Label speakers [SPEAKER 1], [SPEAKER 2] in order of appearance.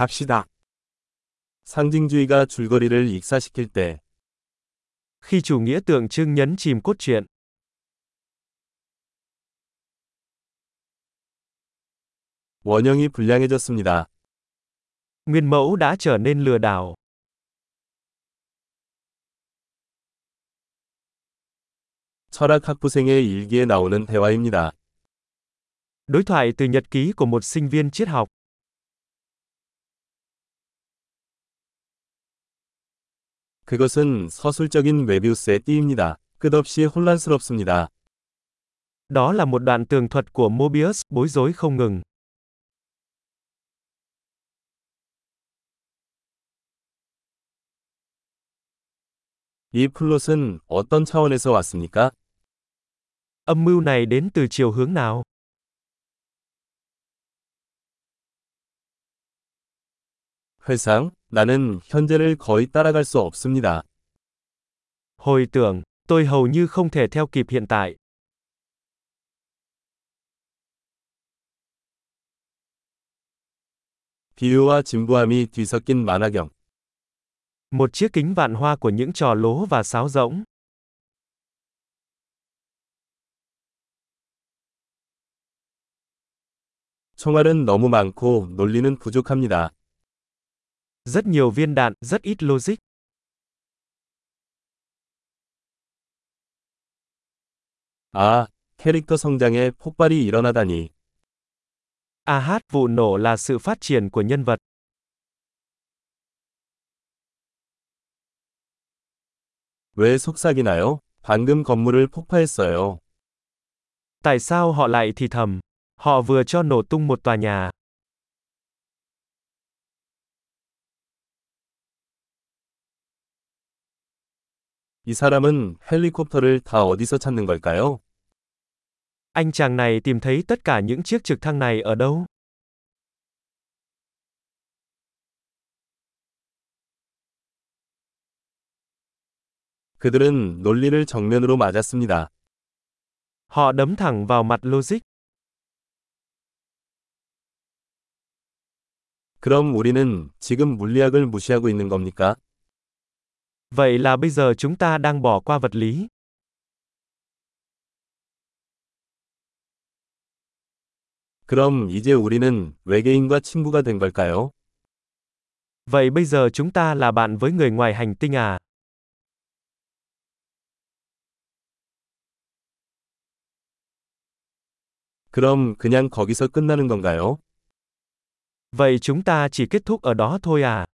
[SPEAKER 1] 갑시다.
[SPEAKER 2] 상징주의가 줄거리를 익사시킬 때,
[SPEAKER 3] Khi chủ nghĩa tượng trưng nhấn chìm cốt truyện,
[SPEAKER 2] 원형이 불량해졌습니다.
[SPEAKER 3] nguyên mẫu đã trở nên lừa đảo.
[SPEAKER 2] 철학 학부생의 일기에 나오는 대화입니다.
[SPEAKER 3] Đối thoại từ nhật ký của một sinh viên triết học.
[SPEAKER 2] 그것은 서술적인 메비우스의 띠입니다. 끝없이 혼란스럽습니다.
[SPEAKER 3] Đó là một đoạn tường thuật của Mobius, bối rối không ngừng.
[SPEAKER 2] 이 플롯은 어떤 차원에서 왔습니까?
[SPEAKER 3] Âm mưu này đến từ chiều hướng nào?
[SPEAKER 2] 회상, 나는 현재를 거의 따라갈 수 없습니다.
[SPEAKER 3] Hồi tưởng, tôi hầu như không thể theo kịp hiện tại.
[SPEAKER 2] 비유와 진부함이 뒤섞인 만화경.
[SPEAKER 3] Một chiếc kính vạn hoa của những trò lố và sáo rỗng.
[SPEAKER 2] 총알은 너무 많고 논리는 부족합니다.
[SPEAKER 3] Rất nhiều viên đạn, rất ít logic.
[SPEAKER 2] 아, 캐릭터 성장에 폭발이 일어나다니.
[SPEAKER 3] À hát, vụ nổ là sự phát triển của nhân vật.
[SPEAKER 2] 왜 속삭이나요? 방금 건물을 폭파했어요.
[SPEAKER 3] Tại sao họ lại thì thầm? Họ vừa cho nổ tung một tòa nhà.
[SPEAKER 2] 이 사람은 헬리콥터를 다 어디서 찾는 걸까요?
[SPEAKER 3] Anh chàng này tìm thấy tất cả những chiếc trực thăng này ở đâu?
[SPEAKER 2] 그들은 논리를 정면으로 맞았습니다.
[SPEAKER 3] Họ đấm thẳng vào mặt logic.
[SPEAKER 2] 그럼 우리는 지금 물리학을 무시하고 있는 겁니까?
[SPEAKER 3] Vậy là bây giờ chúng ta đang bỏ qua vật lý.
[SPEAKER 2] 그럼 이제 우리는 외계인과 친구가 된 걸까요?
[SPEAKER 3] Vậy bây giờ chúng ta là bạn với người ngoài hành tinh à?
[SPEAKER 2] 그럼 그냥 거기서 끝나는 건가요?
[SPEAKER 3] Vậy chúng ta chỉ kết thúc ở đó thôi à?